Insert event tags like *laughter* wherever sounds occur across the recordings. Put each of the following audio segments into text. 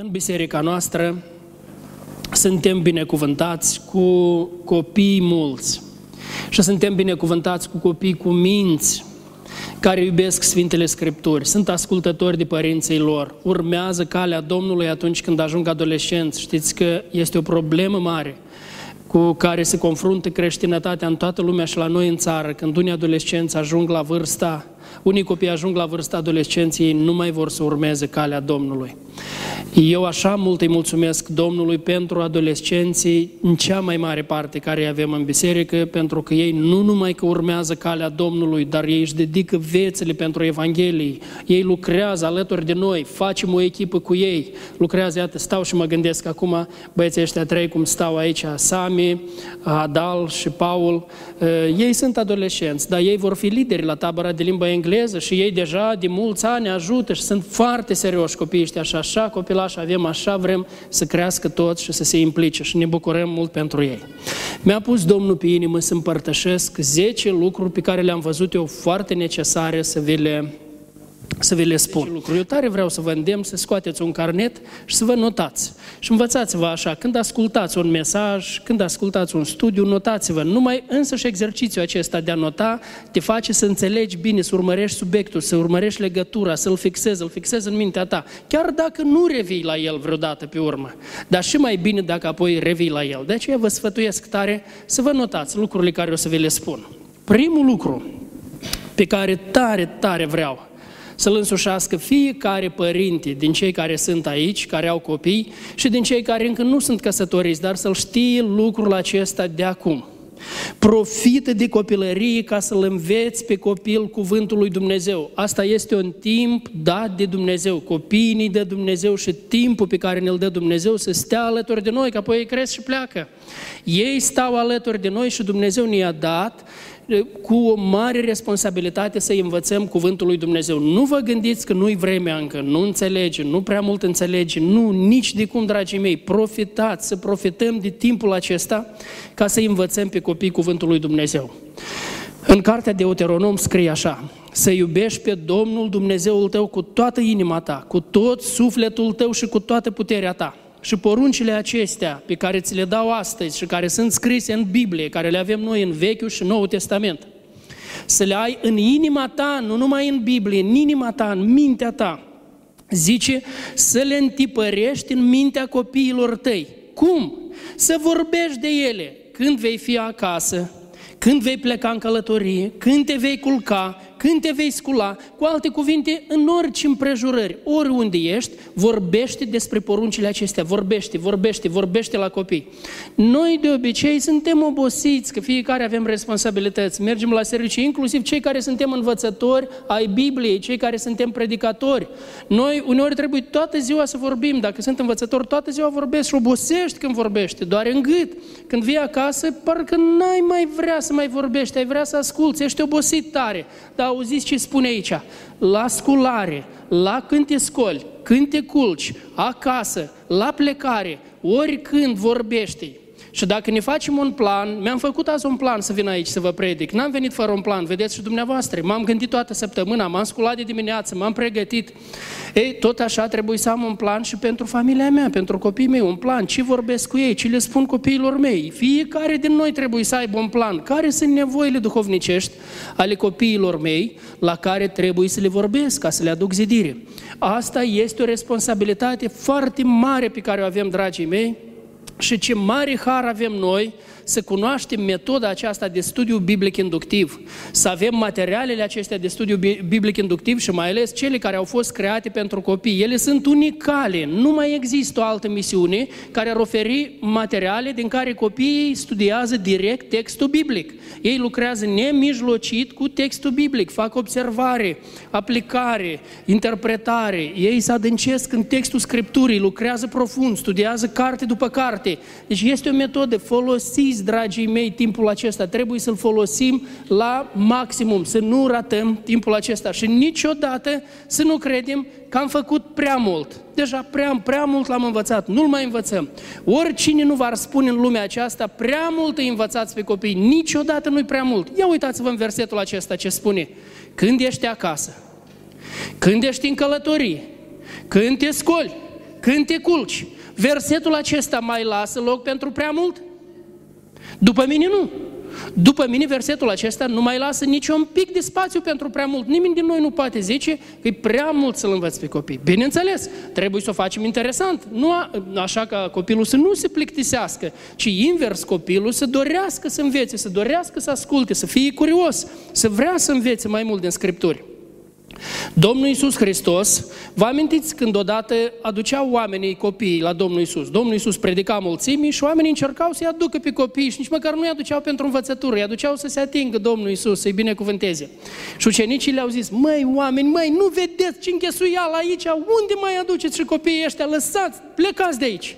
În biserica noastră suntem binecuvântați cu copii mulți și suntem binecuvântați cu copii cu minți care iubesc Sfintele Scripturi, sunt ascultători de părinții lor, urmează calea Domnului atunci când ajung adolescenți. Știți că este o problemă mare cu care se confruntă creștinătatea în toată lumea și la noi în țară, când unii adolescenți ajung la vârsta unii copii ajung la vârsta adolescenției, nu mai vor să urmeze calea Domnului. Eu așa mult îi mulțumesc Domnului pentru adolescenții în cea mai mare parte care îi avem în biserică, pentru că ei nu numai că urmează calea Domnului, dar ei își dedică viețile pentru Evanghelii. Ei lucrează alături de noi, facem o echipă cu ei, lucrează, iată, stau și mă gândesc acum, băieții ăștia trei cum stau aici, Sami, Adal și Paul, ei sunt adolescenți, dar ei vor fi lideri la tabăra de limba engleză și ei deja de mulți ani ajută și sunt foarte serioși copiii ăștia și așa copilași avem, așa vrem să crească toți și să se implice și ne bucurăm mult pentru ei. Mi-a pus Domnul pe inimă să împărtășesc 10 lucruri pe care le-am văzut eu foarte necesare să vi le să vi le spun. Lucruri. Eu tare vreau să vă îndemn să scoateți un carnet și să vă notați. Și învățați-vă așa, când ascultați un mesaj, când ascultați un studiu, notați-vă. Numai însăși exercițiul acesta de a nota te face să înțelegi bine, să urmărești subiectul, să urmărești legătura, să-l fixezi, îl fixezi în mintea ta. Chiar dacă nu revii la el vreodată pe urmă. Dar și mai bine dacă apoi revii la el. De aceea vă sfătuiesc tare să vă notați lucrurile care o să vi le spun. Primul lucru pe care tare, tare vreau să-l însușească fiecare părinte din cei care sunt aici, care au copii și din cei care încă nu sunt căsătoriți, dar să-l știe lucrul acesta de acum. Profită de copilărie ca să-l înveți pe copil cuvântul lui Dumnezeu. Asta este un timp dat de Dumnezeu. Copiii de Dumnezeu și timpul pe care ne-l dă Dumnezeu să stea alături de noi, că apoi ei cresc și pleacă. Ei stau alături de noi și Dumnezeu ne-a dat cu o mare responsabilitate să învățăm cuvântul lui Dumnezeu. Nu vă gândiți că nu-i vremea încă, nu înțelege, nu prea mult înțelege, nu, nici de cum, dragii mei, profitați, să profităm de timpul acesta ca să învățăm pe copii cuvântul lui Dumnezeu. În cartea de Deuteronom scrie așa, să iubești pe Domnul Dumnezeul tău cu toată inima ta, cu tot sufletul tău și cu toată puterea ta și poruncile acestea pe care ți le dau astăzi și care sunt scrise în Biblie, care le avem noi în Vechiul și Noul Testament, să le ai în inima ta, nu numai în Biblie, în inima ta, în mintea ta. Zice să le întipărești în mintea copiilor tăi. Cum? Să vorbești de ele când vei fi acasă, când vei pleca în călătorie, când te vei culca, când te vei scula, cu alte cuvinte, în orice împrejurări, oriunde ești, vorbește despre poruncile acestea, vorbește, vorbește, vorbește la copii. Noi de obicei suntem obosiți, că fiecare avem responsabilități, mergem la serviciu, inclusiv cei care suntem învățători ai Bibliei, cei care suntem predicatori. Noi uneori trebuie toată ziua să vorbim, dacă sunt învățători, toată ziua vorbesc și obosești când vorbești, doar în gât. Când vii acasă, parcă n-ai mai vrea să mai vorbești, ai vrea să asculți, ești obosit tare. Dar auziți ce spune aici? La sculare, la când te scoli, când te culci, acasă, la plecare, oricând vorbește, și dacă ne facem un plan, mi-am făcut azi un plan să vin aici să vă predic. N-am venit fără un plan, vedeți și dumneavoastră. M-am gândit toată săptămâna, m-am sculat de dimineață, m-am pregătit. Ei, tot așa trebuie să am un plan și pentru familia mea, pentru copiii mei, un plan. Ce vorbesc cu ei, ce le spun copiilor mei. Fiecare din noi trebuie să aibă un plan. Care sunt nevoile duhovnicești ale copiilor mei la care trebuie să le vorbesc ca să le aduc zidire. Asta este o responsabilitate foarte mare pe care o avem, dragii mei, și ce mare har avem noi să cunoaștem metoda aceasta de studiu biblic inductiv, să avem materialele acestea de studiu biblic inductiv și mai ales cele care au fost create pentru copii. Ele sunt unicale, nu mai există o altă misiune care ar oferi materiale din care copiii studiază direct textul biblic. Ei lucrează nemijlocit cu textul biblic, fac observare, aplicare, interpretare, ei se adâncesc în textul Scripturii, lucrează profund, studiază carte după carte. Deci este o metodă, folosiți știți, dragii mei, timpul acesta trebuie să-l folosim la maximum, să nu ratăm timpul acesta și niciodată să nu credem că am făcut prea mult. Deja prea, prea mult l-am învățat, nu-l mai învățăm. Oricine nu va spune în lumea aceasta, prea mult îi învățați pe copii, niciodată nu-i prea mult. Ia uitați-vă în versetul acesta ce spune. Când ești acasă, când ești în călătorie, când te scoli, când te culci, versetul acesta mai lasă loc pentru prea mult? După mine nu. După mine, versetul acesta nu mai lasă niciun pic de spațiu pentru prea mult. Nimeni din noi nu poate zice că e prea mult să-l învăț pe copii. Bineînțeles, trebuie să o facem interesant. Nu a, așa ca copilul să nu se plictisească, ci invers copilul să dorească să învețe, să dorească să asculte, să fie curios, să vrea să învețe mai mult din Scripturi. Domnul Iisus Hristos, vă amintiți când odată aduceau oamenii copiii la Domnul Iisus? Domnul Iisus predica mulțimii și oamenii încercau să-i aducă pe copii și nici măcar nu-i aduceau pentru învățătură, îi aduceau să se atingă Domnul Iisus, să-i binecuvânteze. Și ucenicii le-au zis, măi oameni, măi, nu vedeți ce închesuial aici, unde mai aduceți și copiii ăștia, lăsați, plecați de aici.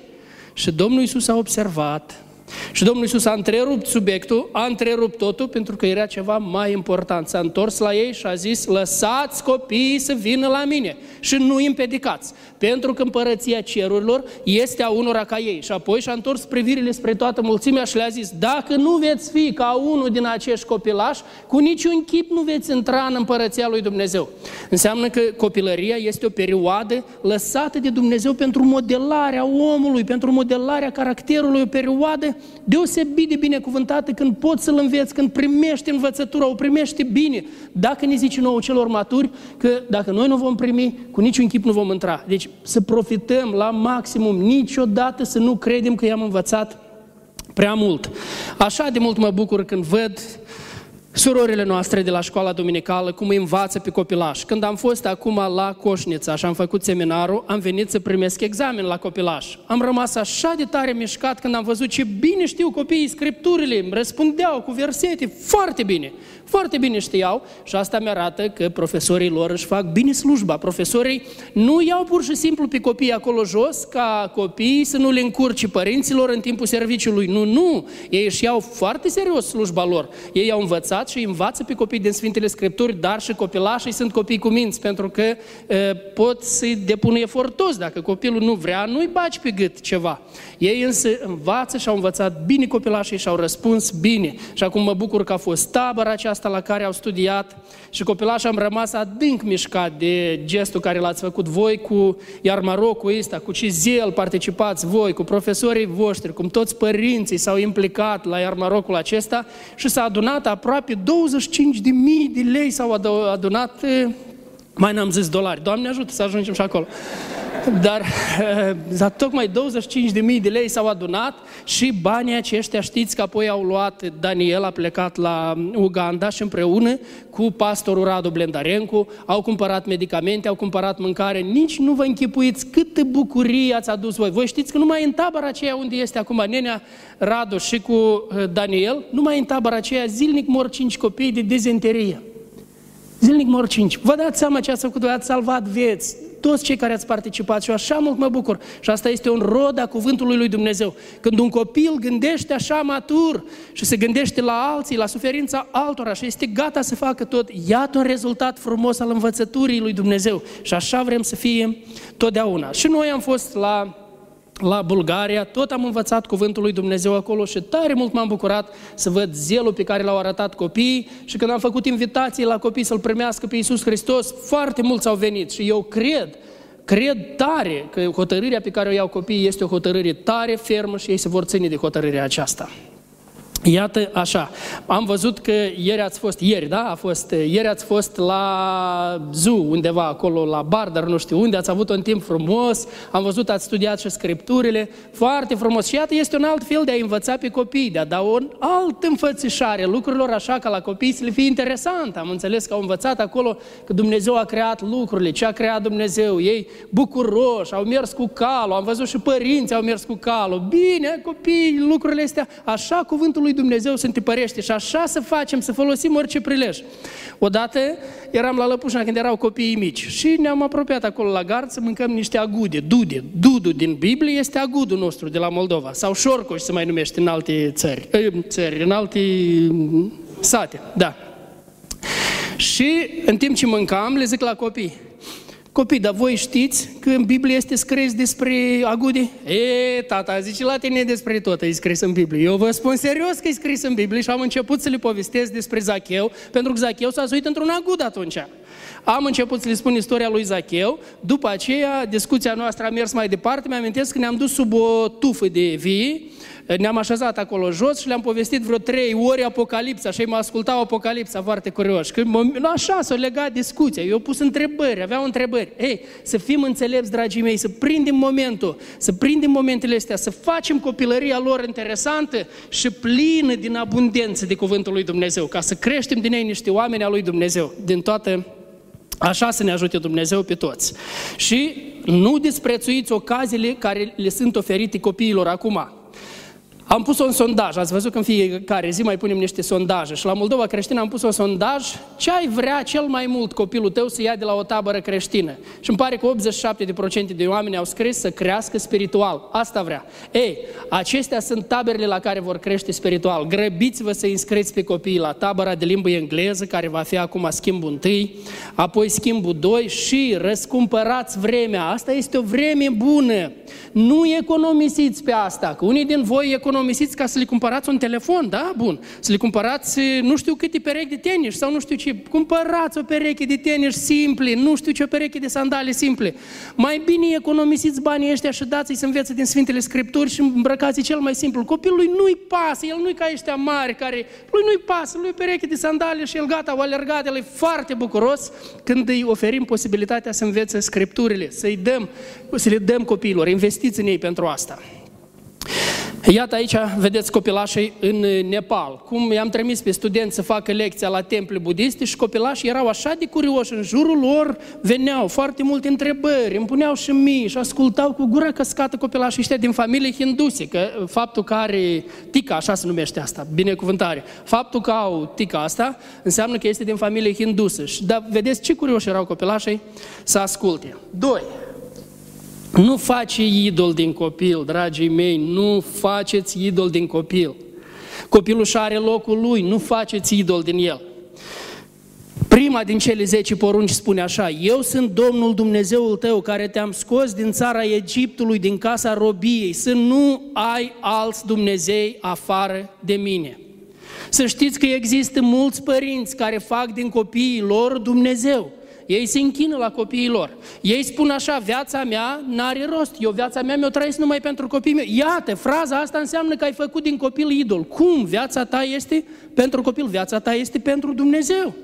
Și Domnul Iisus a observat și Domnul Iisus a întrerupt subiectul, a întrerupt totul pentru că era ceva mai important. S-a întors la ei și a zis, lăsați copiii să vină la mine și nu îi împedicați, pentru că împărăția cerurilor este a unora ca ei. Și apoi și-a întors privirile spre toată mulțimea și le-a zis, dacă nu veți fi ca unul din acești copilași, cu niciun chip nu veți intra în împărăția lui Dumnezeu. Înseamnă că copilăria este o perioadă lăsată de Dumnezeu pentru modelarea omului, pentru modelarea caracterului, o perioadă deosebit de binecuvântată când poți să-l înveți, când primești învățătura, o primești bine. Dacă ne zice nouă celor maturi că dacă noi nu vom primi, cu niciun chip nu vom intra. Deci să profităm la maximum, niciodată să nu credem că i-am învățat prea mult. Așa de mult mă bucur când văd surorile noastre de la școala dominicală, cum îi învață pe copilaș. Când am fost acum la Coșnița și am făcut seminarul, am venit să primesc examen la copilaș. Am rămas așa de tare mișcat când am văzut ce bine știu copiii scripturile, îmi răspundeau cu versete, foarte bine. Foarte bine știau și asta mi arată că profesorii lor își fac bine slujba. Profesorii nu iau pur și simplu pe copii acolo jos ca copiii să nu le încurci părinților în timpul serviciului. Nu, nu! Ei își iau foarte serios slujba lor. Ei au învățat și învață pe copii din Sfintele Scripturi, dar și copilașii sunt copii cu minți, pentru că e, pot să-i depună efortos. Dacă copilul nu vrea, nu-i baci pe gât ceva. Ei însă învață și au învățat bine copilașii și au răspuns bine. Și acum mă bucur că a fost tabăra aceasta la care au studiat și copilașii am rămas adânc mișcat de gestul care l-ați făcut voi cu iar Marocul ăsta, cu ce zel participați voi, cu profesorii voștri, cum toți părinții s-au implicat la iar Marocul acesta și s-a adunat aproape 25 de mii de lei s-au adunat mai n-am zis dolari. Doamne ajută să ajungem și acolo. Dar, dar tocmai 25.000 de lei s-au adunat și banii aceștia știți că apoi au luat, Daniel a plecat la Uganda și împreună cu pastorul Radu Blendarencu au cumpărat medicamente, au cumpărat mâncare, nici nu vă închipuiți câtă bucurie ați adus voi. Voi știți că numai în tabăra aceea unde este acum nenea Radu și cu Daniel, numai în tabăra aceea zilnic mor cinci copii de dezenterie. Zilnic mor cinci. Vă dați seama ce ați făcut, voi ați salvat vieți, toți cei care ați participat și eu așa mult mă bucur. Și asta este un rod a cuvântului lui Dumnezeu. Când un copil gândește așa matur și se gândește la alții, la suferința altora și este gata să facă tot, iată un rezultat frumos al învățăturii lui Dumnezeu. Și așa vrem să fie totdeauna. Și noi am fost la la Bulgaria, tot am învățat cuvântul lui Dumnezeu acolo și tare mult m-am bucurat să văd zelul pe care l-au arătat copiii și când am făcut invitații la copii să-L primească pe Iisus Hristos, foarte mulți au venit și eu cred, cred tare că hotărârea pe care o iau copiii este o hotărâre tare, fermă și ei se vor ține de hotărârea aceasta. Iată așa, am văzut că ieri ați fost, ieri, da? A fost, ieri ați fost la zoo, undeva acolo, la bar, dar nu știu unde, ați avut un timp frumos, am văzut, ați studiat și scripturile, foarte frumos. Și iată, este un alt fel de a învăța pe copii, de a da o altă înfățișare lucrurilor așa ca la copii să le fie interesant. Am înțeles că au învățat acolo că Dumnezeu a creat lucrurile, ce a creat Dumnezeu, ei bucuroși, au mers cu calul, am văzut și părinții au mers cu calul. Bine, copii, lucrurile astea, așa cuvântul lui Dumnezeu se întipărește și așa să facem, să folosim orice prilej. Odată eram la Lăpușna când erau copiii mici și ne-am apropiat acolo la gard să mâncăm niște agude, dude. Dudu din Biblie este agudul nostru de la Moldova sau șorcoș se mai numește în alte țări, țări în alte sate, da. Și în timp ce mâncam, le zic la copii, Copii, dar voi știți că în Biblie este scris despre agude? E, tata, zice la tine despre tot, e scris în Biblie. Eu vă spun serios că e scris în Biblie și am început să le povestesc despre Zacheu, pentru că Zacheu s-a zuit într-un agud atunci. Am început să le spun istoria lui Zacheu, după aceea discuția noastră a mers mai departe, mi-amintesc că ne-am dus sub o tufă de vii, ne-am așezat acolo jos și le-am povestit vreo trei ori Apocalipsa și ei mă ascultau Apocalipsa foarte curioși. Că așa s-a legat discuția, eu pus întrebări, aveau întrebări. Ei, să fim înțelepți, dragii mei, să prindem momentul, să prindem momentele astea, să facem copilăria lor interesantă și plină din abundență de Cuvântul lui Dumnezeu, ca să creștem din ei niște oameni al lui Dumnezeu, din toată Așa să ne ajute Dumnezeu pe toți. Și nu disprețuiți ocaziile care le sunt oferite copiilor acum. Am pus un sondaj, ați văzut că în fiecare zi mai punem niște sondaje și la Moldova creștină am pus un sondaj ce ai vrea cel mai mult copilul tău să ia de la o tabără creștină. Și îmi pare că 87% de oameni au scris să crească spiritual. Asta vrea. Ei, acestea sunt taberele la care vor crește spiritual. Grăbiți-vă să înscriți pe copii la tabăra de limbă engleză, care va fi acum schimbul 1, apoi schimbul 2 și răscumpărați vremea. Asta este o vreme bună. Nu economisiți pe asta, că unii din voi economisiți economisiți ca să le cumpărați un telefon, da? Bun. Să le cumpărați nu știu câte perechi de tenis sau nu știu ce. Cumpărați o pereche de tenis simple, nu știu ce o pereche de sandale simple. Mai bine economisiți banii ăștia și dați-i să învețe din Sfintele Scripturi și îmbrăcați cel mai simplu. Copilului nu-i pasă, el nu-i ca ăștia mari care, lui nu-i pasă, lui pereche de sandale și el gata, o alergat, el e foarte bucuros când îi oferim posibilitatea să învețe Scripturile, să-i dăm, să le dăm copiilor, investiți în ei pentru asta. Iată aici, vedeți copilașii în Nepal. Cum i-am trimis pe studenți să facă lecția la temple budiste și copilașii erau așa de curioși, în jurul lor veneau foarte multe întrebări, îmi puneau și mii și ascultau cu gura căscată copilașii ăștia din familie hinduse, că faptul că are tica, așa se numește asta, binecuvântare, faptul că au tica asta înseamnă că este din familie hindusă. Și da, vedeți ce curioși erau copilașii să asculte. Doi, nu face idol din copil, dragii mei, nu faceți idol din copil. Copilul și are locul lui, nu faceți idol din el. Prima din cele zece porunci spune așa, Eu sunt Domnul Dumnezeul tău care te-am scos din țara Egiptului, din casa robiei, să nu ai alți Dumnezei afară de mine. Să știți că există mulți părinți care fac din copiii lor Dumnezeu. Ei se închină la copiii lor. Ei spun așa, viața mea n-are rost. Eu viața mea mi-o trăiesc numai pentru copiii mei. Iată, fraza asta înseamnă că ai făcut din copil idol. Cum? Viața ta este pentru copil, viața ta este pentru Dumnezeu.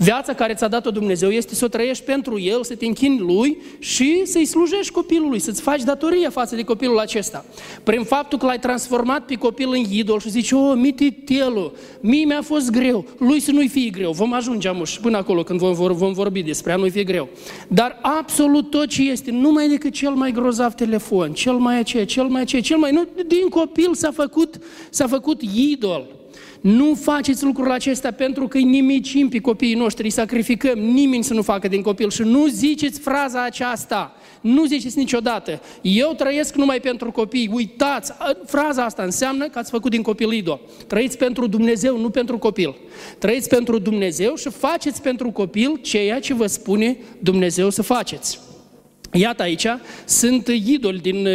Viața care ți-a dat-o Dumnezeu este să o trăiești pentru El, să te închini Lui și să-i slujești copilului, să-ți faci datoria față de copilul acesta. Prin faptul că l-ai transformat pe copil în idol și zici, oh, mititelu, mie mi-a fost greu, lui să nu-i fie greu. Vom ajunge amuși până acolo când vom, vom vorbi despre a nu-i fie greu. Dar absolut tot ce este, numai decât cel mai grozav telefon, cel mai aceea, cel mai aceea, cel mai... Nu, din copil s-a făcut, s-a făcut idol. Nu faceți lucrul acesta pentru că îi nimicim pe copiii noștri, îi sacrificăm, nimeni să nu facă din copil și nu ziceți fraza aceasta, nu ziceți niciodată, eu trăiesc numai pentru copii, uitați, fraza asta înseamnă că ați făcut din copil idol. Trăiți pentru Dumnezeu, nu pentru copil. Trăiți pentru Dumnezeu și faceți pentru copil ceea ce vă spune Dumnezeu să faceți. Iată aici, sunt idoli din,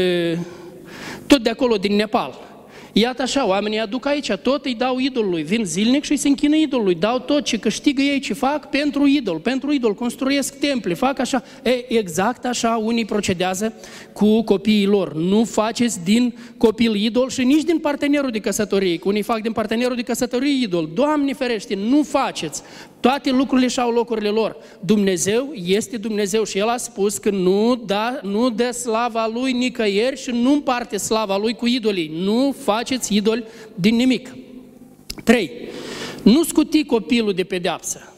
tot de acolo, din Nepal. Iată așa, oamenii aduc aici, tot îi dau idolului, vin zilnic și îi se închină idolului, dau tot ce câștigă ei, ce fac pentru idol, pentru idol, construiesc temple, fac așa. E, exact așa unii procedează cu copiii lor. Nu faceți din copil idol și nici din partenerul de căsătorie, că unii fac din partenerul de căsătorie idol. Doamne ferește, nu faceți. Toate lucrurile și-au locurile lor. Dumnezeu este Dumnezeu și El a spus că nu, da, nu dă slava Lui nicăieri și nu împarte slava Lui cu idolii. Nu faceți idoli din nimic. 3. Nu scuti copilul de pedeapsă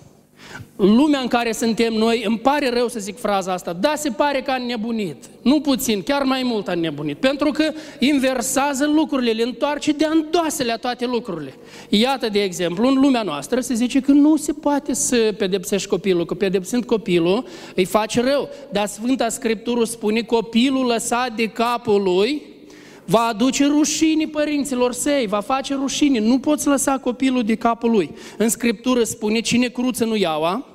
lumea în care suntem noi, îmi pare rău să zic fraza asta, da, se pare că a nebunit. Nu puțin, chiar mai mult a nebunit. Pentru că inversează lucrurile, le întoarce de andoasele a toate lucrurile. Iată, de exemplu, în lumea noastră se zice că nu se poate să pedepsești copilul, că pedepsind copilul îi faci rău. Dar Sfânta Scriptură spune copilul lăsat de capul lui, va aduce rușini părinților săi, va face rușini. Nu poți lăsa copilul de capul lui. În Scriptură spune, cine cruță nu iaua,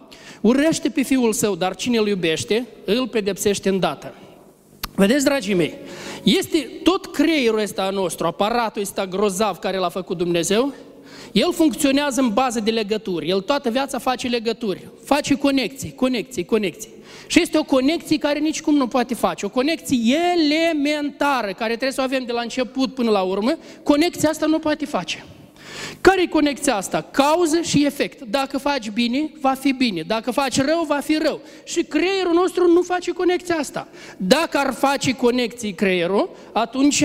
urăște pe fiul său, dar cine îl iubește, îl pedepsește îndată. Vedeți, dragii mei, este tot creierul ăsta nostru, aparatul ăsta grozav care l-a făcut Dumnezeu, El funcționează în bază de legături. El toată viața face legături, face conexii, conexii, conexii. Și este o conexie care nici cum nu poate face. O conexie elementară, care trebuie să o avem de la început până la urmă. Conexia asta nu poate face. Care e conexia asta? Cauză și efect. Dacă faci bine, va fi bine. Dacă faci rău, va fi rău. Și creierul nostru nu face conexia asta. Dacă ar face conexii creierul, atunci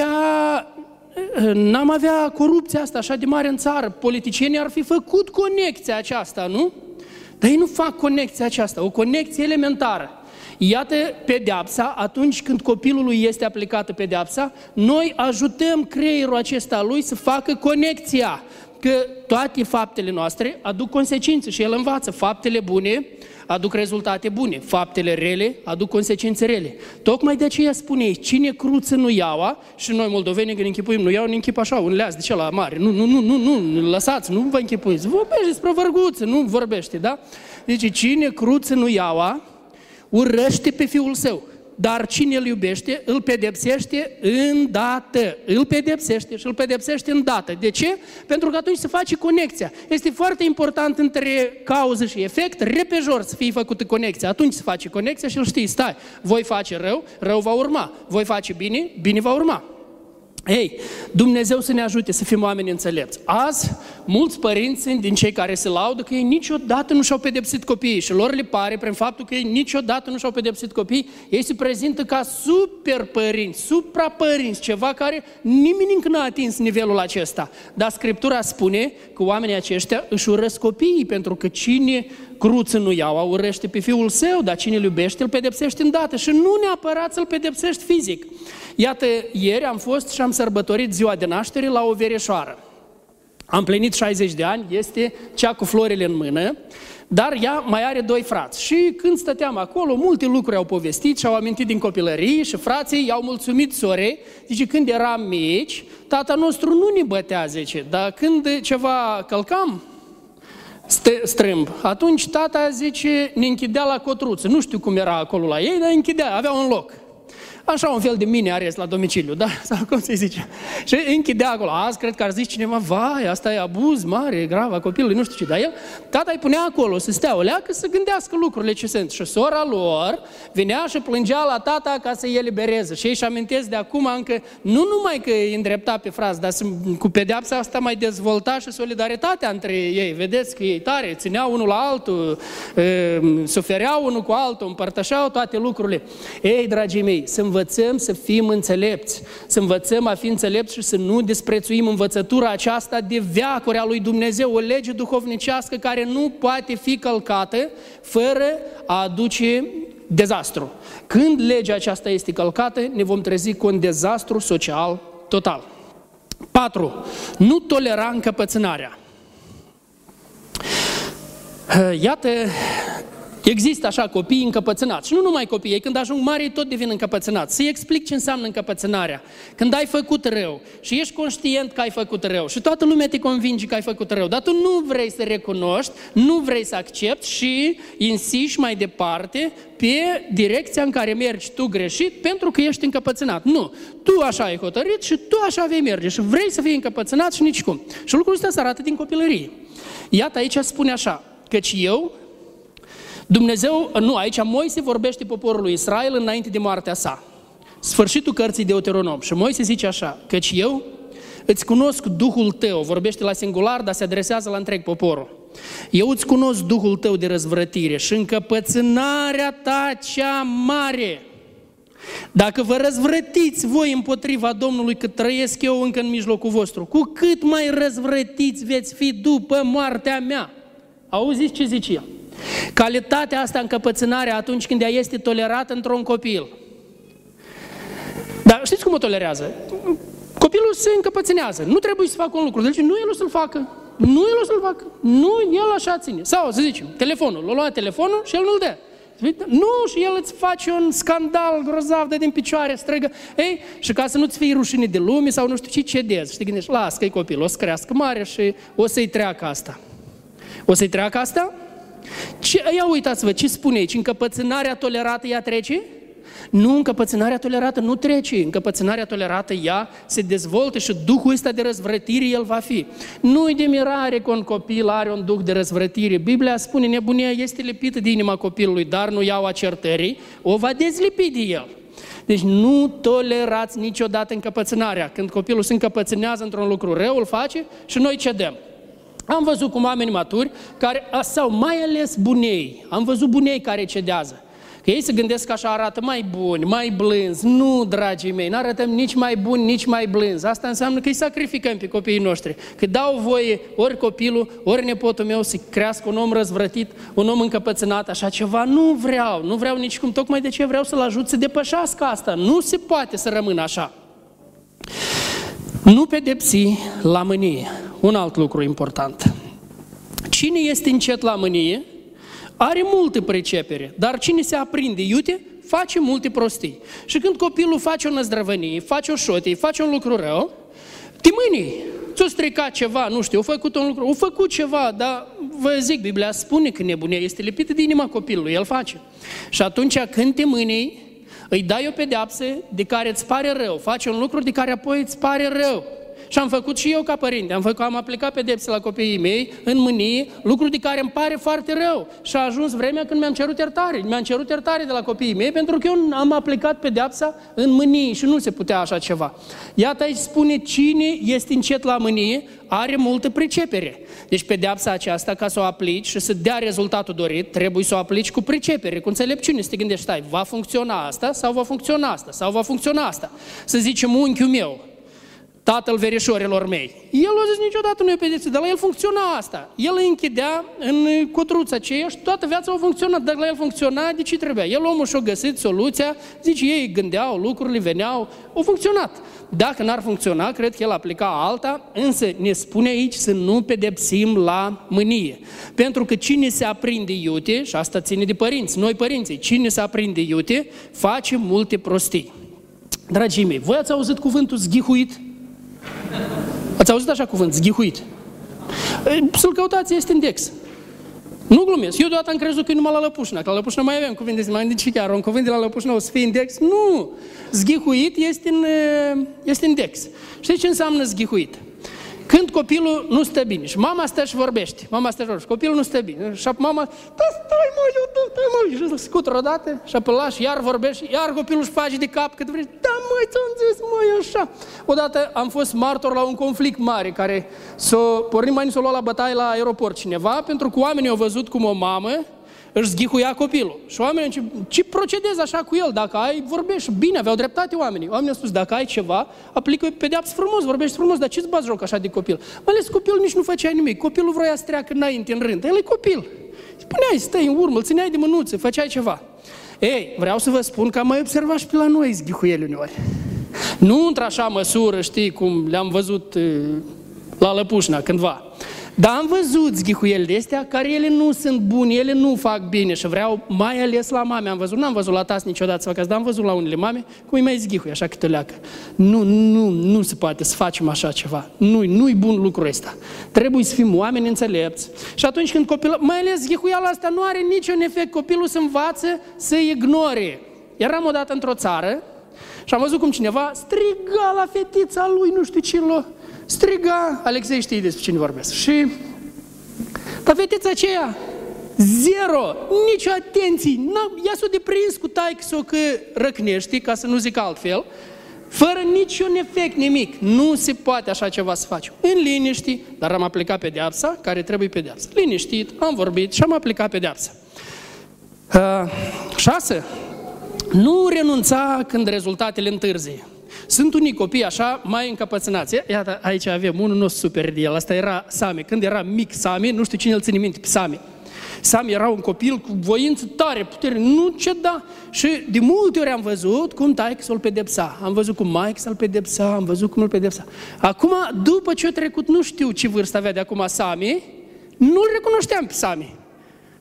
n-am avea corupția asta așa de mare în țară. Politicienii ar fi făcut conexia aceasta, nu? Dar ei nu fac conexia aceasta, o conexie elementară. Iată pedeapsa, atunci când copilului este aplicată pedeapsa, noi ajutăm creierul acesta lui să facă conexia că toate faptele noastre aduc consecințe și el învață. Faptele bune aduc rezultate bune, faptele rele aduc consecințe rele. Tocmai de aceea spune cine cruță nu iaua, și noi moldoveni când închipuim, nu iau, ne închip așa, un leaz de ce la mare. Nu, nu, nu, nu, nu, lăsați, nu vă închipuiți. Vorbește despre vărguță, nu vorbește, da? Deci cine cruță nu iaua, urăște pe fiul său dar cine îl iubește, îl pedepsește îndată. Îl pedepsește și îl pedepsește îndată. De ce? Pentru că atunci se face conexia. Este foarte important între cauză și efect, repejor să fie făcută conexia. Atunci se face conexia și îl știi, stai, voi face rău, rău va urma. Voi face bine, bine va urma. Ei, Dumnezeu să ne ajute să fim oameni înțelepți. Azi, mulți părinți din cei care se laudă că ei niciodată nu și-au pedepsit copiii și lor le pare, prin faptul că ei niciodată nu și-au pedepsit copiii, ei se prezintă ca super părinți, suprapărinți, ceva care nimeni încă n-a atins nivelul acesta. Dar Scriptura spune că oamenii aceștia își urăsc copiii, pentru că cine cruță nu iau, urăște pe fiul său, dar cine îl iubește îl pedepsește îndată și nu neapărat să-l pedepsești fizic. Iată, ieri am fost și am sărbătorit ziua de naștere la o vereșoară. Am plinit 60 de ani, este cea cu florile în mână, dar ea mai are doi frați. Și când stăteam acolo, multe lucruri au povestit și au amintit din copilărie și frații i-au mulțumit sorei. Zice, când eram mici, tata nostru nu ne bătea, zice, dar când ceva călcam, strâmb. Atunci tata zice, ne închidea la cotruță. Nu știu cum era acolo la ei, dar închidea, avea un loc. Așa un fel de mini arest la domiciliu, da? *laughs* Sau cum se zice. Și închidea acolo. Azi cred că ar zice cineva, vai, asta e abuz mare, grav a copilului, nu știu ce. Dar el, tata îi punea acolo să stea o leacă, să gândească lucrurile ce sunt. Și sora lor venea și plângea la tata ca să îi elibereze. Și ei își amintesc de acum încă, nu numai că îi îndrepta pe fraz, dar cu pedeapsa asta mai dezvolta și solidaritatea între ei. Vedeți că ei tare, țineau unul la altul, sufereau unul cu altul, împărtășeau toate lucrurile. Ei, dragii mei, sunt învățăm să fim înțelepți, să învățăm a fi înțelepți și să nu desprețuim învățătura aceasta de veacuri a lui Dumnezeu, o lege duhovnicească care nu poate fi călcată fără a aduce dezastru. Când legea aceasta este călcată, ne vom trezi cu un dezastru social total. 4. Nu tolera încăpățânarea. Iată Există așa copii încăpățânați. Și nu numai copii, ei când ajung mari tot devin încăpățânați. Să-i explic ce înseamnă încăpățânarea. Când ai făcut rău și ești conștient că ai făcut rău și toată lumea te convinge că ai făcut rău, dar tu nu vrei să recunoști, nu vrei să accepti și insiști mai departe pe direcția în care mergi tu greșit pentru că ești încăpățânat. Nu. Tu așa ai hotărât și tu așa vei merge și vrei să fii încăpățânat și nici cum. Și lucrul ăsta se arată din copilărie. Iată aici spune așa, căci eu Dumnezeu, nu, aici Moise vorbește poporului Israel înainte de moartea sa. Sfârșitul cărții de Deuteronom. Și Moise zice așa, căci eu îți cunosc Duhul tău, vorbește la singular, dar se adresează la întreg poporul. Eu îți cunosc Duhul tău de răzvrătire și încăpățânarea ta cea mare. Dacă vă răzvrătiți voi împotriva Domnului cât trăiesc eu încă în mijlocul vostru, cu cât mai răzvrătiți veți fi după moartea mea. Auziți ce zice el? Calitatea asta încăpățânare atunci când ea este tolerată într-un copil. Dar știți cum o tolerează? Copilul se încăpățânează. Nu trebuie să facă un lucru. Deci nu el o să-l facă. Nu el o să-l facă. Nu, el așa ține. Sau, să zicem, telefonul. L-a luat telefonul și el nu-l dă. Nu, și el îți face un scandal grozav de din picioare, strigă. Ei, și ca să nu-ți fie rușine de lume sau nu știu ce, cedezi. Și te gândești, las că e copil, o să crească mare și o să-i treacă asta. O să-i treacă asta? Ce, ia uitați-vă ce spune aici, încăpățânarea tolerată ea trece? Nu, încăpățânarea tolerată nu trece, încăpățânarea tolerată ea se dezvoltă și duhul ăsta de răzvrătire el va fi. Nu-i de mirare că un copil are un duh de răzvrătire. Biblia spune, nebunia este lipită de inima copilului, dar nu iau acertării, o va dezlipi de el. Deci nu tolerați niciodată încăpățânarea. Când copilul se încăpățânează într-un lucru rău, îl face și noi cedem. Am văzut cum oameni maturi, care, sau mai ales bunei, am văzut bunei care cedează. Că ei se gândesc că așa arată mai buni, mai blânzi. Nu, dragii mei, nu arătăm nici mai buni, nici mai blânzi. Asta înseamnă că îi sacrificăm pe copiii noștri. Că dau voie ori copilul, ori nepotul meu să crească un om răzvrătit, un om încăpățânat, așa ceva. Nu vreau, nu vreau nici cum. Tocmai de ce vreau să-l ajut să depășească asta. Nu se poate să rămână așa. Nu pedepsi la mânie. Un alt lucru important. Cine este încet la mânie, are multe pricepere, dar cine se aprinde iute, face multe prostii. Și când copilul face o năzdrăvănie, face o șotie, face un lucru rău, te mâni, ți-o stricat ceva, nu știu, a făcut un lucru, a făcut ceva, dar vă zic, Biblia spune că nebunia este lipită de inima copilului, el face. Și atunci când te mâni, îi dai o pedeapsă de care îți pare rău, face un lucru de care apoi îți pare rău. Și am făcut și eu ca părinte, am, făcut, am aplicat pedepse la copiii mei în mânie, lucru de care îmi pare foarte rău. Și a ajuns vremea când mi-am cerut iertare. Mi-am cerut iertare de la copiii mei pentru că eu am aplicat pedepsa în mânie și nu se putea așa ceva. Iată aici spune cine este încet la mânie, are multă pricepere. Deci pedeapsa aceasta, ca să o aplici și să dea rezultatul dorit, trebuie să o aplici cu pricepere, cu înțelepciune, să te gândești, stai, va funcționa asta sau va funcționa asta sau va funcționa asta. Să zicem unchiul meu, tatăl verișorilor mei. El a zis niciodată nu e pedepsit, dar la el funcționa asta. El îi închidea în cotruța aceea și toată viața a funcționat. Dacă la el funcționa, de ce trebuia? El omul și-a găsit soluția, zice, ei gândeau, lucrurile veneau, au funcționat. Dacă n-ar funcționa, cred că el aplica alta, însă ne spune aici să nu pedepsim la mânie. Pentru că cine se aprinde iute, și asta ține de părinți, noi părinții, cine se aprinde iute, face multe prostii. Dragii mei, voi ați auzit cuvântul zghihuit? Ați auzit așa cuvânt, zghihuit? Să-l căutați, este index. Nu glumesc. Eu deodată am crezut că e numai la Lăpușna, că la Lăpușna mai avem cuvinte, mai nici chiar un cuvânt de la Lăpușna o să fie index. Nu! Zghihuit este în, este index. Știți ce înseamnă zghihuit? Când copilul nu stă bine. Și mama stă și vorbește, mama stă și vorbește, copilul nu stă bine. Și mama, da stai mă, eu da, da mă, și îl scutură odată și apoi lași, iar vorbește, iar copilul își face de cap cât vrei, da măi, ți-am zis, măi, așa. Odată am fost martor la un conflict mare care s-a pornit mai s-a luat la bătaie la aeroport cineva, pentru că oamenii au văzut cum o mamă își zghihuia copilul. Și oamenii ce, ce procedezi așa cu el? Dacă ai, vorbești. Bine, aveau dreptate oamenii. Oamenii au spus, dacă ai ceva, aplică pedeapsă frumos, vorbești frumos, dar ce-ți bați joc așa de copil? Mai ales copilul nici nu făcea nimic. Copilul vrea să treacă înainte în rând. El e copil. Spuneai, stai în urmă, îl țineai de mânuțe, făceai ceva. Ei, vreau să vă spun că am mai observat și pe la noi zghihuieli uneori. Nu într-așa măsură, știi, cum le-am văzut la Lăpușna cândva. Dar am văzut zghihuielile astea care ele nu sunt bune, ele nu fac bine și vreau mai ales la mame. Am văzut, n-am văzut la tas niciodată să fac dar am văzut la unele mame cum îi mai zghihui așa câte leacă. Nu, nu, nu se poate să facem așa ceva. Nu, nu-i bun lucrul ăsta. Trebuie să fim oameni înțelepți. Și atunci când copilul, mai ales zghihuiala asta nu are niciun efect, copilul se învață să ignore. Eram odată într-o țară și am văzut cum cineva striga la fetița lui, nu știu ce l striga, Alexei știi despre cine vorbesc. Și dar fetița aceea, zero, nicio atenție, ea s-a deprins cu taică că răcnești, ca să nu zic altfel, fără niciun efect, nimic. Nu se poate așa ceva să facem. În liniști, dar am aplicat pedeapsa, care trebuie pedeapsa. Liniștit, am vorbit și am aplicat pedeapsa. Uh, șase, nu renunța când rezultatele întârzie. Sunt unii copii așa mai încăpățânați. Iată, aici avem unul nostru super de el. Asta era Sami. Când era mic Sami, nu știu cine îl ține minte pe Sami. Sami era un copil cu voință tare, putere, nu ceda. Și de multe ori am văzut cum taică să-l pedepsa. Am văzut cum Mike să-l pedepsa, am văzut cum îl pedepsa. Acum, după ce a trecut, nu știu ce vârstă avea de acum Sami, nu-l recunoșteam pe Sami.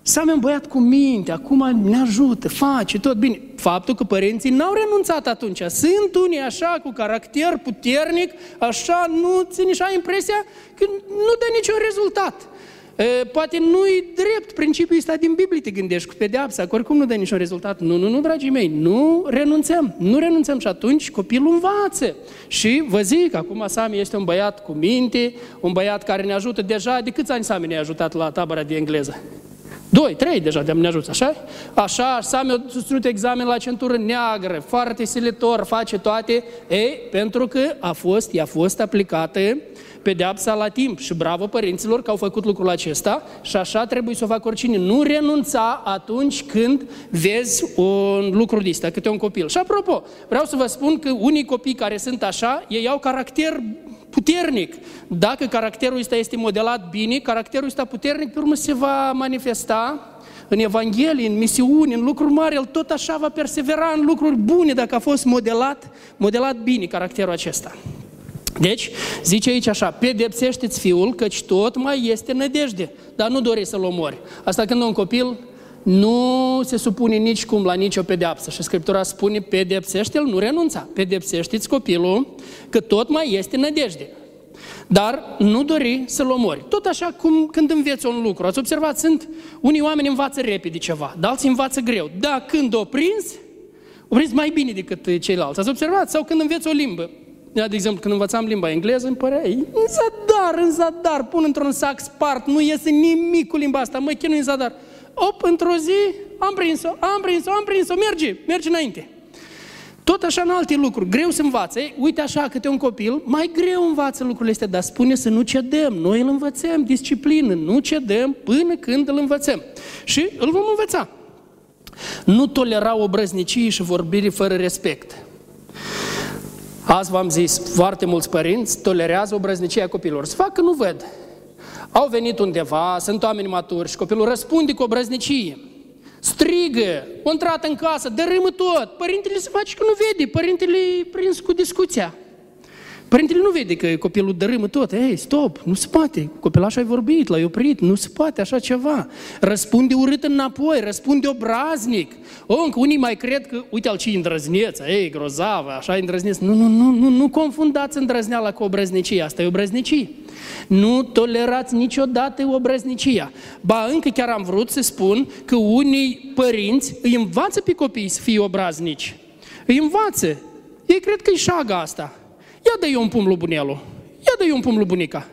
Sami un băiat cu minte, acum ne ajută, face tot bine. Faptul că părinții n-au renunțat atunci. Sunt unii așa, cu caracter puternic, așa, nu ține așa impresia că nu dă niciun rezultat. Poate nu-i drept principiul ăsta din Biblie, te gândești cu pedeapsa, că oricum nu dă niciun rezultat. Nu, nu, nu, dragii mei, nu renunțăm, nu renunțăm și atunci copilul învață. Și vă zic, acum Sami este un băiat cu minte, un băiat care ne ajută deja, de câți ani Sami ne-a ajutat la tabăra de engleză? Doi, trei deja de ne ajută, așa? Așa, Sami a susținut examen la centură neagră, foarte silitor, face toate, ei, pentru că a fost, i-a fost aplicată pedeapsa la timp și bravo părinților că au făcut lucrul acesta și așa trebuie să o facă oricine. Nu renunța atunci când vezi un lucru de ăsta, câte un copil. Și apropo, vreau să vă spun că unii copii care sunt așa, ei au caracter puternic. Dacă caracterul ăsta este modelat bine, caracterul ăsta puternic pe urmă se va manifesta în Evanghelie, în misiuni, în lucruri mari, el tot așa va persevera în lucruri bune dacă a fost modelat, modelat bine caracterul acesta. Deci, zice aici așa, pedepsește-ți fiul, căci tot mai este nădejde, dar nu dori să-l omori. Asta când un copil nu se supune nici cum la nicio pedeapsă. Și Scriptura spune, pedepsește-l, nu renunța. Pedepsește-ți copilul, că tot mai este nădejde. Dar nu dori să-l omori. Tot așa cum când înveți un lucru. Ați observat, sunt unii oameni învață repede ceva, dar alții învață greu. Da, când o prins, o prins mai bine decât ceilalți. Ați observat? Sau când înveți o limbă. Eu, de exemplu, când învățam limba engleză, îmi părea, în zadar, în zadar, pun într-un sac spart, nu iese nimic cu limba asta, mă chinui în zadar. Op, într-o zi, am prins-o, am prins-o, am prins-o, merge, merge înainte. Tot așa în alte lucruri, greu să învațe. Uite așa, câte un copil, mai greu învață lucrurile astea, dar spune să nu cedăm. Noi îl învățăm, disciplină, nu cedăm până când îl învățăm. Și îl vom învăța. Nu tolera obrăznicii și vorbire fără respect. Azi v-am zis, foarte mulți părinți tolerează obrăznicia copilor. Să facă, nu văd. Au venit undeva, sunt oameni maturi și copilul răspunde cu obrăznicie. Strigă, o intrat în casă, dărâmă tot. Părintele se face că nu vede, părintele e prins cu discuția. Părintele nu vede că copilul dărâmă tot. Ei, stop, nu se poate. Copilașul ai vorbit, l-ai oprit, nu se poate așa ceva. Răspunde urât înapoi, răspunde obraznic. O, încă unii mai cred că, uite al ce îndrăzneță, ei, grozavă, așa îndrăzneță. Nu, nu, nu, nu, nu confundați îndrăzneala cu obrăznicie, asta e obrăznicie. Nu tolerați niciodată obrăznicia. Ba, încă chiar am vrut să spun că unii părinți îi învață pe copii să fie obraznici. Îi învață. Ei cred că e șaga asta. Ia dă-i un pumn lui bunelul. Ia dă-i un pumn lui bunica.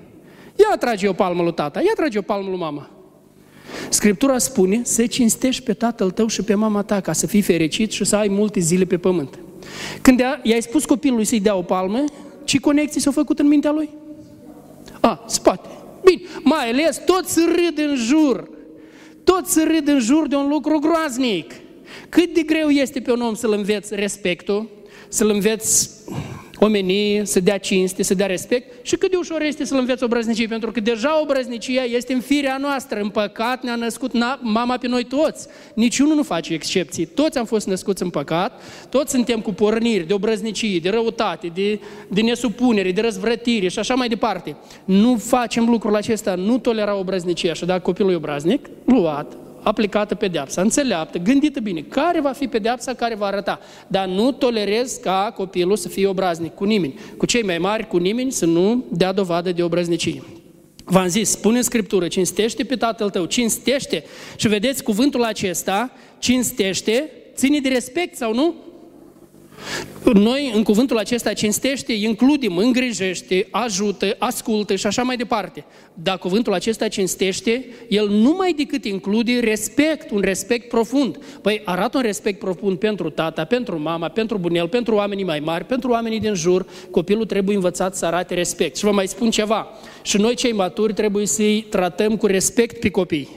Ia trage o palmă lui tata. Ia trage o palmă lui mama. Scriptura spune să cinstești pe tatăl tău și pe mama ta ca să fii fericit și să ai multe zile pe pământ. Când i-ai spus copilului să-i dea o palmă, ce conexii s-au făcut în mintea lui? A, spate. Bine, mai ales toți râd în jur. Toți râd în jur de un lucru groaznic. Cât de greu este pe un om să-l înveți respectul, să-l înveți omenie, să dea cinste, să dea respect și cât de ușor este să-l înveți obrăznicie, pentru că deja obrăznicia este în firea noastră, în păcat ne-a născut mama pe noi toți. Niciunul nu face excepții. Toți am fost născuți în păcat, toți suntem cu porniri de obrăznicie, de răutate, de, de nesupunere, de răzvrătire și așa mai departe. Nu facem lucrul acesta, nu tolera obrăznicia și dacă copilul e obraznic, luat, aplicată pedeapsa, înțeleaptă, gândită bine, care va fi pedeapsa care va arăta. Dar nu tolerez ca copilul să fie obraznic cu nimeni. Cu cei mai mari, cu nimeni, să nu dea dovadă de obraznicie. V-am zis, spune în Scriptură, cinstește pe tatăl tău, cinstește. Și vedeți cuvântul acesta, cinstește, ține de respect sau nu? Noi, în cuvântul acesta, cinstește, includem, îngrijește, ajută, ascultă și așa mai departe. Dar cuvântul acesta cinstește, el numai decât include respect, un respect profund. Păi arată un respect profund pentru tata, pentru mama, pentru bunel, pentru oamenii mai mari, pentru oamenii din jur. Copilul trebuie învățat să arate respect. Și vă mai spun ceva. Și noi, cei maturi, trebuie să-i tratăm cu respect pe copii.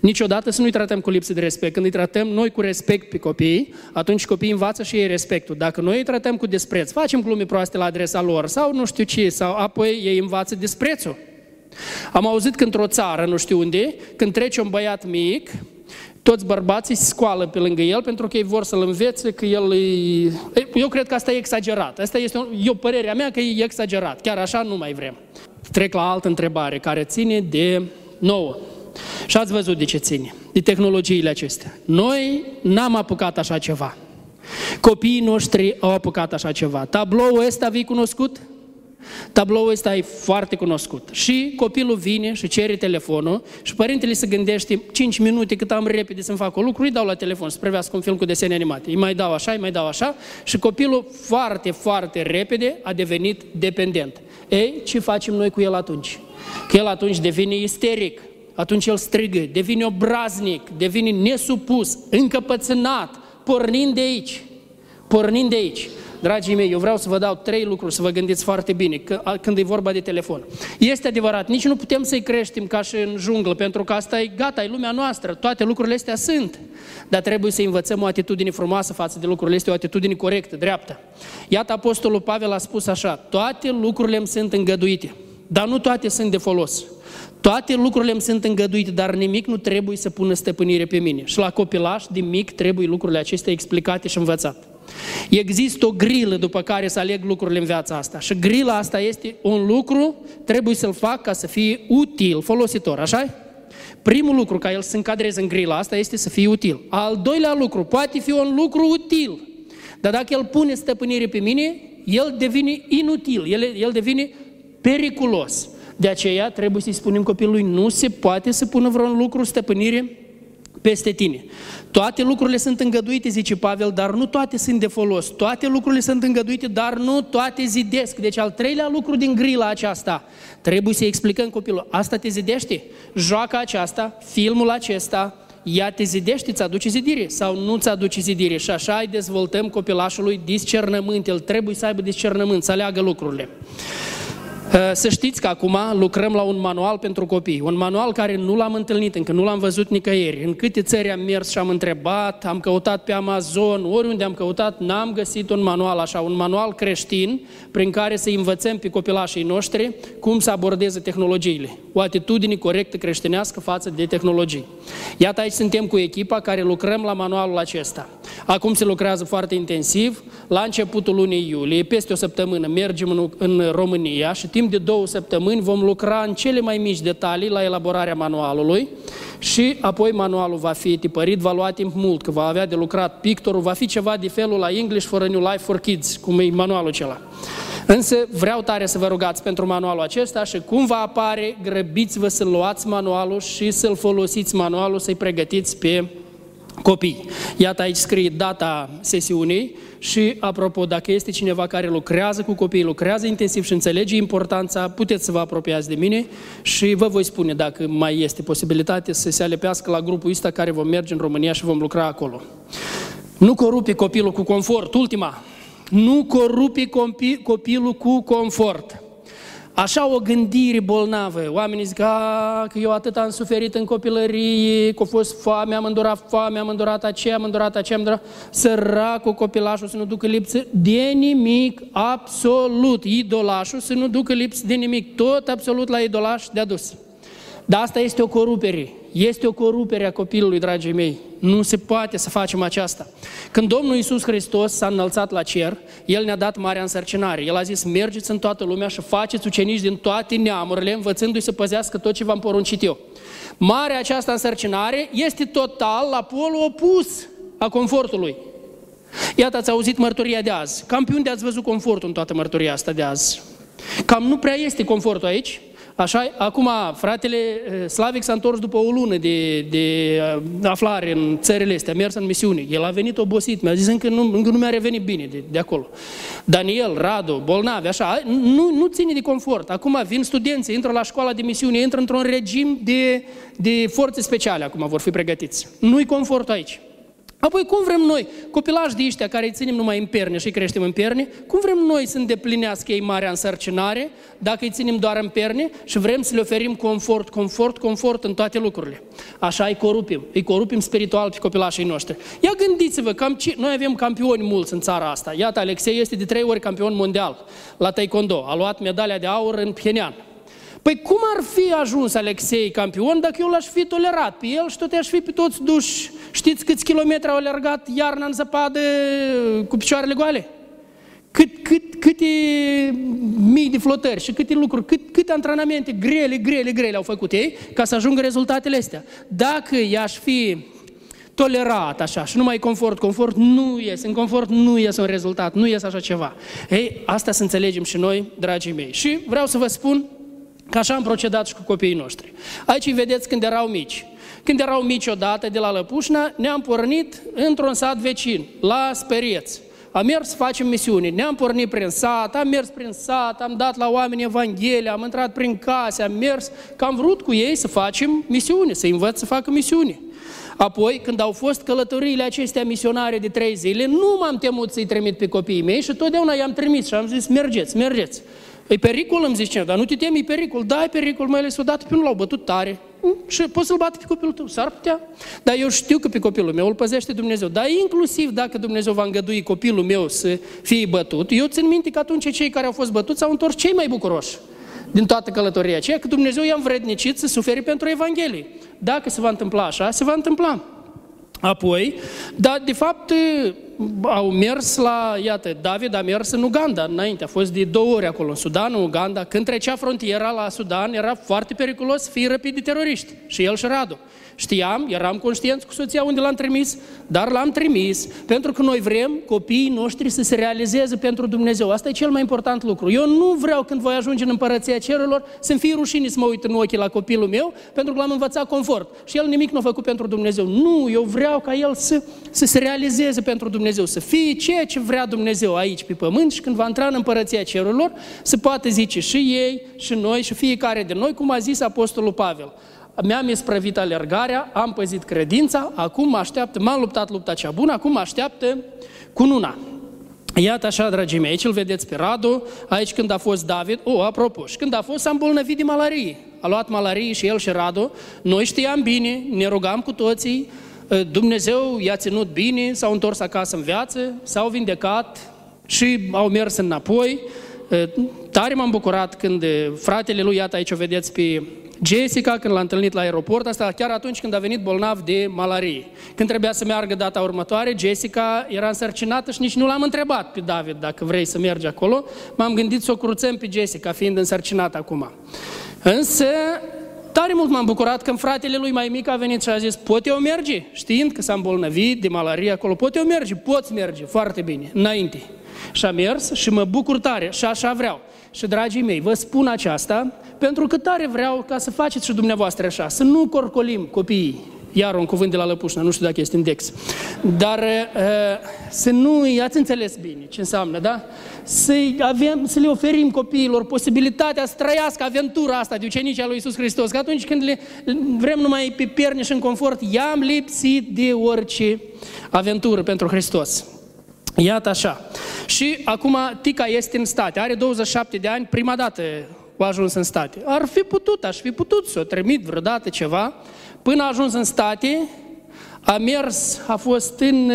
Niciodată să nu-i tratăm cu lipsă de respect. Când îi tratăm noi cu respect pe copii, atunci copiii învață și ei respectul. Dacă noi îi tratăm cu despreț, facem glume proaste la adresa lor sau nu știu ce, sau apoi ei învață desprețul. Am auzit că într-o țară, nu știu unde, când trece un băiat mic, toți bărbații se scoală pe lângă el pentru că ei vor să-l învețe că el e... Eu cred că asta e exagerat. Asta este o, e o părerea mea că e exagerat. Chiar așa nu mai vrem. Trec la altă întrebare care ține de nouă. Și ați văzut de ce ține, de tehnologiile acestea. Noi n-am apucat așa ceva. Copiii noștri au apucat așa ceva. Tabloul ăsta vi cunoscut? Tabloul ăsta e foarte cunoscut. Și copilul vine și cere telefonul și părintele se gândește 5 minute cât am repede să-mi fac o lucru, îi dau la telefon să prevească un film cu desene animate. Îi mai dau așa, îi mai dau așa și copilul foarte, foarte repede a devenit dependent. Ei, ce facem noi cu el atunci? Că el atunci devine isteric, atunci el strigă, devine obraznic, devine nesupus, încăpățânat, pornind de aici. Pornind de aici. Dragii mei, eu vreau să vă dau trei lucruri, să vă gândiți foarte bine când e vorba de telefon. Este adevărat, nici nu putem să-i creștem ca și în junglă, pentru că asta e gata, e lumea noastră, toate lucrurile astea sunt. Dar trebuie să învățăm o atitudine frumoasă față de lucrurile astea, o atitudine corectă, dreaptă. Iată, Apostolul Pavel a spus așa, toate lucrurile îmi sunt îngăduite, dar nu toate sunt de folos. Toate lucrurile îmi sunt îngăduite, dar nimic nu trebuie să pună stăpânire pe mine. Și la copilaș, din mic, trebuie lucrurile acestea explicate și învățate. Există o grilă după care să aleg lucrurile în viața asta. Și grila asta este un lucru, trebuie să-l fac ca să fie util, folositor, așa Primul lucru ca el să încadreze în grila asta este să fie util. Al doilea lucru, poate fi un lucru util, dar dacă el pune stăpânire pe mine, el devine inutil, el, el devine periculos. De aceea trebuie să-i spunem copilului, nu se poate să pună vreun lucru stăpânire peste tine. Toate lucrurile sunt îngăduite, zice Pavel, dar nu toate sunt de folos. Toate lucrurile sunt îngăduite, dar nu toate zidesc. Deci al treilea lucru din grila aceasta, trebuie să explicăm copilul, asta te zidește? Joaca aceasta, filmul acesta, ea te zidește, îți aduce zidire sau nu îți aduce zidire. Și așa îi dezvoltăm copilașului discernământ. El trebuie să aibă discernământ, să aleagă lucrurile. Uh, să știți că acum lucrăm la un manual pentru copii, un manual care nu l-am întâlnit încă, nu l-am văzut nicăieri. În câte țări am mers și am întrebat, am căutat pe Amazon, oriunde am căutat, n-am găsit un manual așa, un manual creștin prin care să învățăm pe copilașii noștri cum să abordeze tehnologiile. O atitudine corectă creștinească față de tehnologii. Iată aici suntem cu echipa care lucrăm la manualul acesta. Acum se lucrează foarte intensiv, la începutul lunii iulie, peste o săptămână, mergem în, în România și timp de două săptămâni vom lucra în cele mai mici detalii la elaborarea manualului și apoi manualul va fi tipărit, va lua timp mult, că va avea de lucrat pictorul, va fi ceva de felul la English for a New Life for Kids, cum e manualul acela. Însă vreau tare să vă rugați pentru manualul acesta și cum va apare, grăbiți-vă să luați manualul și să-l folosiți manualul, să-i pregătiți pe copii. Iată aici scrie data sesiunii și, apropo, dacă este cineva care lucrează cu copii, lucrează intensiv și înțelege importanța, puteți să vă apropiați de mine și vă voi spune dacă mai este posibilitate să se alepească la grupul ăsta care vom merge în România și vom lucra acolo. Nu corupe copilul cu confort. Ultima. Nu corupe copilul cu confort. Așa o gândire bolnavă. Oamenii zic că eu atât am suferit în copilărie, că a fost foame, am îndurat foame, am îndurat aceea, am îndurat aceea, am îndurat... Săracul copilașul să nu ducă lipsă de nimic, absolut. Idolașul să nu ducă lipsă de nimic. Tot absolut la idolaș de adus. Dar asta este o corupere. Este o corupere a copilului, dragii mei. Nu se poate să facem aceasta. Când Domnul Iisus Hristos s-a înălțat la cer, El ne-a dat marea însărcinare. El a zis, mergeți în toată lumea și faceți ucenici din toate neamurile, învățându-i să păzească tot ce v-am poruncit eu. Marea această însărcinare este total la polul opus a confortului. Iată, ați auzit mărturia de azi. Cam pe unde ați văzut confortul în toată mărturia asta de azi? Cam nu prea este confortul aici. Așa, acum, fratele eh, Slavic s-a întors după o lună de, de eh, aflare în țările astea, a mers în misiune. El a venit obosit, mi-a zis încă nu, încă nu mi-a revenit bine de, de acolo. Daniel, Radu, bolnavi, așa, nu, nu ține de confort. Acum vin studenții, intră la școala de misiune, intră într-un regim de, de forțe speciale, acum vor fi pregătiți. Nu-i confort aici. Apoi cum vrem noi, copilași de ăștia care îi ținem numai în perne și îi creștem în perne, cum vrem noi să îndeplinească ei marea însărcinare dacă îi ținem doar în perne și vrem să le oferim confort, confort, confort în toate lucrurile. Așa îi corupim, îi corupim spiritual pe copilașii noștri. Ia gândiți-vă, cam ce... noi avem campioni mulți în țara asta. Iată, Alexei este de trei ori campion mondial la taekwondo. A luat medalia de aur în Phenean. Păi cum ar fi ajuns Alexei campion dacă eu l-aș fi tolerat pe el și tot aș fi pe toți duși? Știți câți kilometri au alergat iarna în zăpadă cu picioarele goale? Cât, cât, câte mii de flotări și câte lucruri, cât, câte antrenamente grele, grele, grele au făcut ei ca să ajungă rezultatele astea. Dacă i-aș fi tolerat așa și nu mai confort, confort nu iese, în confort nu iese un rezultat, nu iese așa ceva. Ei, asta să înțelegem și noi, dragii mei. Și vreau să vă spun că așa am procedat și cu copiii noștri. Aici îi vedeți când erau mici. Când erau mici odată de la Lăpușna, ne-am pornit într-un sat vecin, la Sperieț. Am mers să facem misiuni. Ne-am pornit prin sat, am mers prin sat, am dat la oameni Evanghelia, am intrat prin case, am mers, că am vrut cu ei să facem misiuni, să învăț să facă misiuni. Apoi, când au fost călătoriile acestea misionare de trei zile, nu m-am temut să-i trimit pe copiii mei și totdeauna i-am trimis și am zis, mergeți, mergeți. E pericol, îmi zice, dar nu te temi, e pericol. Da, e pericol, mai ales odată pe unul l-au bătut tare. Mm, și poți să-l bate pe copilul tău, s-ar putea. Dar eu știu că pe copilul meu îl păzește Dumnezeu. Dar inclusiv dacă Dumnezeu va îngădui copilul meu să fie bătut, eu țin minte că atunci cei care au fost bătuți au întors cei mai bucuroși din toată călătoria aceea, că Dumnezeu i-a învrednicit să suferi pentru Evanghelie. Dacă se va întâmpla așa, se va întâmpla. Apoi, dar de fapt au mers la, iată, David a mers în Uganda înainte, a fost de două ori acolo, în Sudan, în Uganda. Când trecea frontiera la Sudan, era foarte periculos să fie răpit de teroriști, și el și Radu. Știam, eram conștienți cu soția unde l-am trimis, dar l-am trimis pentru că noi vrem copiii noștri să se realizeze pentru Dumnezeu. Asta e cel mai important lucru. Eu nu vreau când voi ajunge în împărăția cerurilor să-mi fie rușine să mă uit în ochii la copilul meu pentru că l-am învățat confort. Și el nimic nu a făcut pentru Dumnezeu. Nu, eu vreau ca el să, să se realizeze pentru Dumnezeu, să fie ceea ce vrea Dumnezeu aici pe pământ și când va intra în împărăția cerurilor să poată zice și ei, și noi, și fiecare de noi, cum a zis Apostolul Pavel mi-am isprăvit alergarea, am păzit credința, acum mă așteaptă, m-am luptat lupta cea bună, acum mă așteaptă cununa. Iată așa, dragii mei, aici îl vedeți pe Radu, aici când a fost David, o, apropo, și când a fost, s-a îmbolnăvit de malarie. A luat malarie și el și Radu, noi știam bine, ne rugam cu toții, ă, Dumnezeu i-a ținut bine, s-au întors acasă în viață, s-au vindecat și au mers înapoi. Ă, tare m-am bucurat când fratele lui, iată aici o vedeți pe Jessica, când l-a întâlnit la aeroport, asta chiar atunci când a venit bolnav de malarie. Când trebuia să meargă data următoare, Jessica era însărcinată și nici nu l-am întrebat pe David dacă vrei să mergi acolo. M-am gândit să o cruțăm pe Jessica, fiind însărcinată acum. Însă, tare mult m-am bucurat când fratele lui mai mic a venit și a zis, pot eu merge? Știind că s-a îmbolnăvit de malarie acolo, pot eu merge? Poți merge, foarte bine, înainte. Și a mers și mă bucur tare și așa vreau. Și dragii mei, vă spun aceasta pentru că tare vreau ca să faceți și dumneavoastră așa, să nu corcolim copiii, iar un cuvânt de la Lăpușnă, nu știu dacă este index, dar uh, să nu, ați înțeles bine ce înseamnă, da? Să, avem, să le oferim copiilor posibilitatea să trăiască aventura asta de ucenicii lui Iisus Hristos, că atunci când le vrem numai pe pierne și în confort, i-am lipsit de orice aventură pentru Hristos. Iată așa. Și acum Tica este în state, are 27 de ani, prima dată a ajuns în state. Ar fi putut, aș fi putut să o trimit vreodată ceva, până a ajuns în state, a mers, a fost în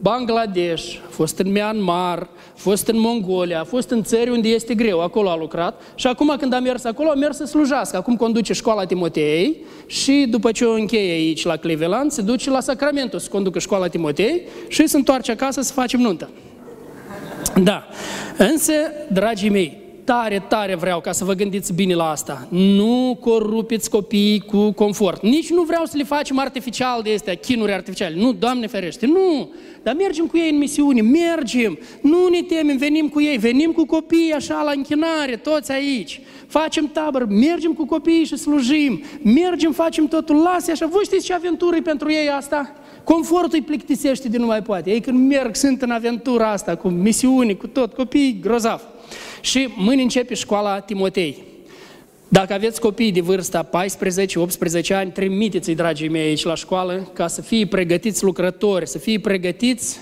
Bangladesh, a fost în Myanmar, a fost în Mongolia, a fost în țări unde este greu, acolo a lucrat și acum când a mers acolo, a mers să slujească. Acum conduce școala Timotei și după ce o încheie aici la Cleveland, se duce la Sacramento să conducă școala Timotei și se întoarce acasă să facem nuntă. Da. Însă, dragii mei, tare, tare vreau ca să vă gândiți bine la asta. Nu corupiți copiii cu confort. Nici nu vreau să le facem artificial de astea, chinuri artificiale. Nu, Doamne ferește, nu! Dar mergem cu ei în misiune, mergem, nu ne temem, venim cu ei, venim cu copiii așa la închinare, toți aici. Facem tabără, mergem cu copiii și slujim, mergem, facem totul, lasă așa. Voi știți ce aventură pentru ei asta? Confortul îi plictisește de nu mai poate. Ei când merg, sunt în aventura asta, cu misiuni, cu tot, copii grozav. Și mâine începe școala Timotei. Dacă aveți copii de vârsta 14-18 ani, trimiteți-i, dragii mei, aici la școală, ca să fie pregătiți lucrători, să fie pregătiți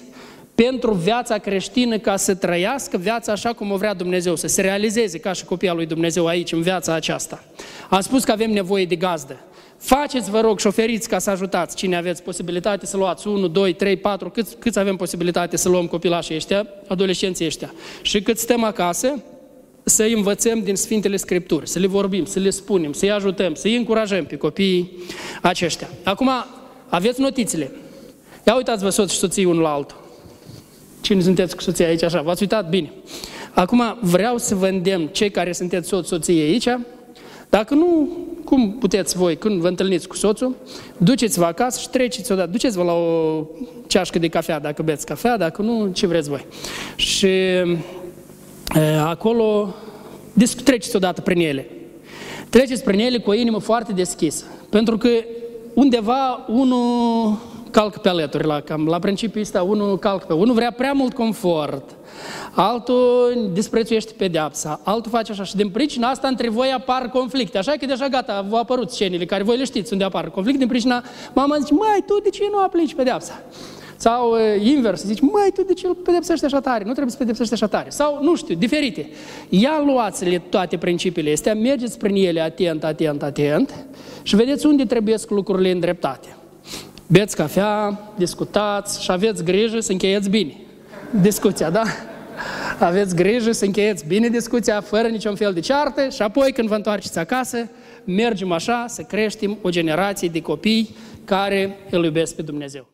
pentru viața creștină, ca să trăiască viața așa cum o vrea Dumnezeu, să se realizeze ca și copia lui Dumnezeu aici, în viața aceasta. Am spus că avem nevoie de gazdă. Faceți, vă rog, și șoferiți ca să ajutați cine aveți posibilitate să luați 1, 2, 3, 4, câți, câți avem posibilitate să luăm copilașii ăștia, adolescenții ăștia. Și cât stăm acasă, să învățăm din Sfintele Scripturi, să le vorbim, să le spunem, să-i ajutăm, să-i încurajăm pe copiii aceștia. Acum, aveți notițele. Ia uitați-vă soț și soții unul la altul. Cine sunteți cu soția aici așa? V-ați uitat? Bine. Acum vreau să vă îndemn, cei care sunteți soț, soții aici, dacă nu cum puteți voi, când vă întâlniți cu soțul, duceți-vă acasă și treceți odată, duceți-vă la o ceașcă de cafea, dacă beți cafea, dacă nu, ce vreți voi. Și e, acolo treceți odată prin ele. Treceți prin ele cu o inimă foarte deschisă. Pentru că undeva unul calcă pe alături, la, cam, la principiul ăsta, unul calcă pe unul vrea prea mult confort, altul disprețuiește pedeapsa, altul face așa și din pricina asta între voi apar conflicte. Așa că deja gata, v-au apărut scenile care voi le știți unde apar conflict, din pricina mama zice, mai tu de ce nu aplici pedeapsa? Sau uh, invers, zici, mai tu de ce îl pedepsești așa tare? Nu trebuie să pedepsești așa tare. Sau, nu știu, diferite. Ia luați-le toate principiile astea, mergeți prin ele atent, atent, atent și vedeți unde trebuie lucrurile îndreptate. Beți cafea, discutați și aveți grijă să încheieți bine. Discuția, da? Aveți grijă să încheieți bine discuția, fără niciun fel de ceartă și apoi când vă întoarceți acasă, mergem așa să creștem o generație de copii care îl iubesc pe Dumnezeu.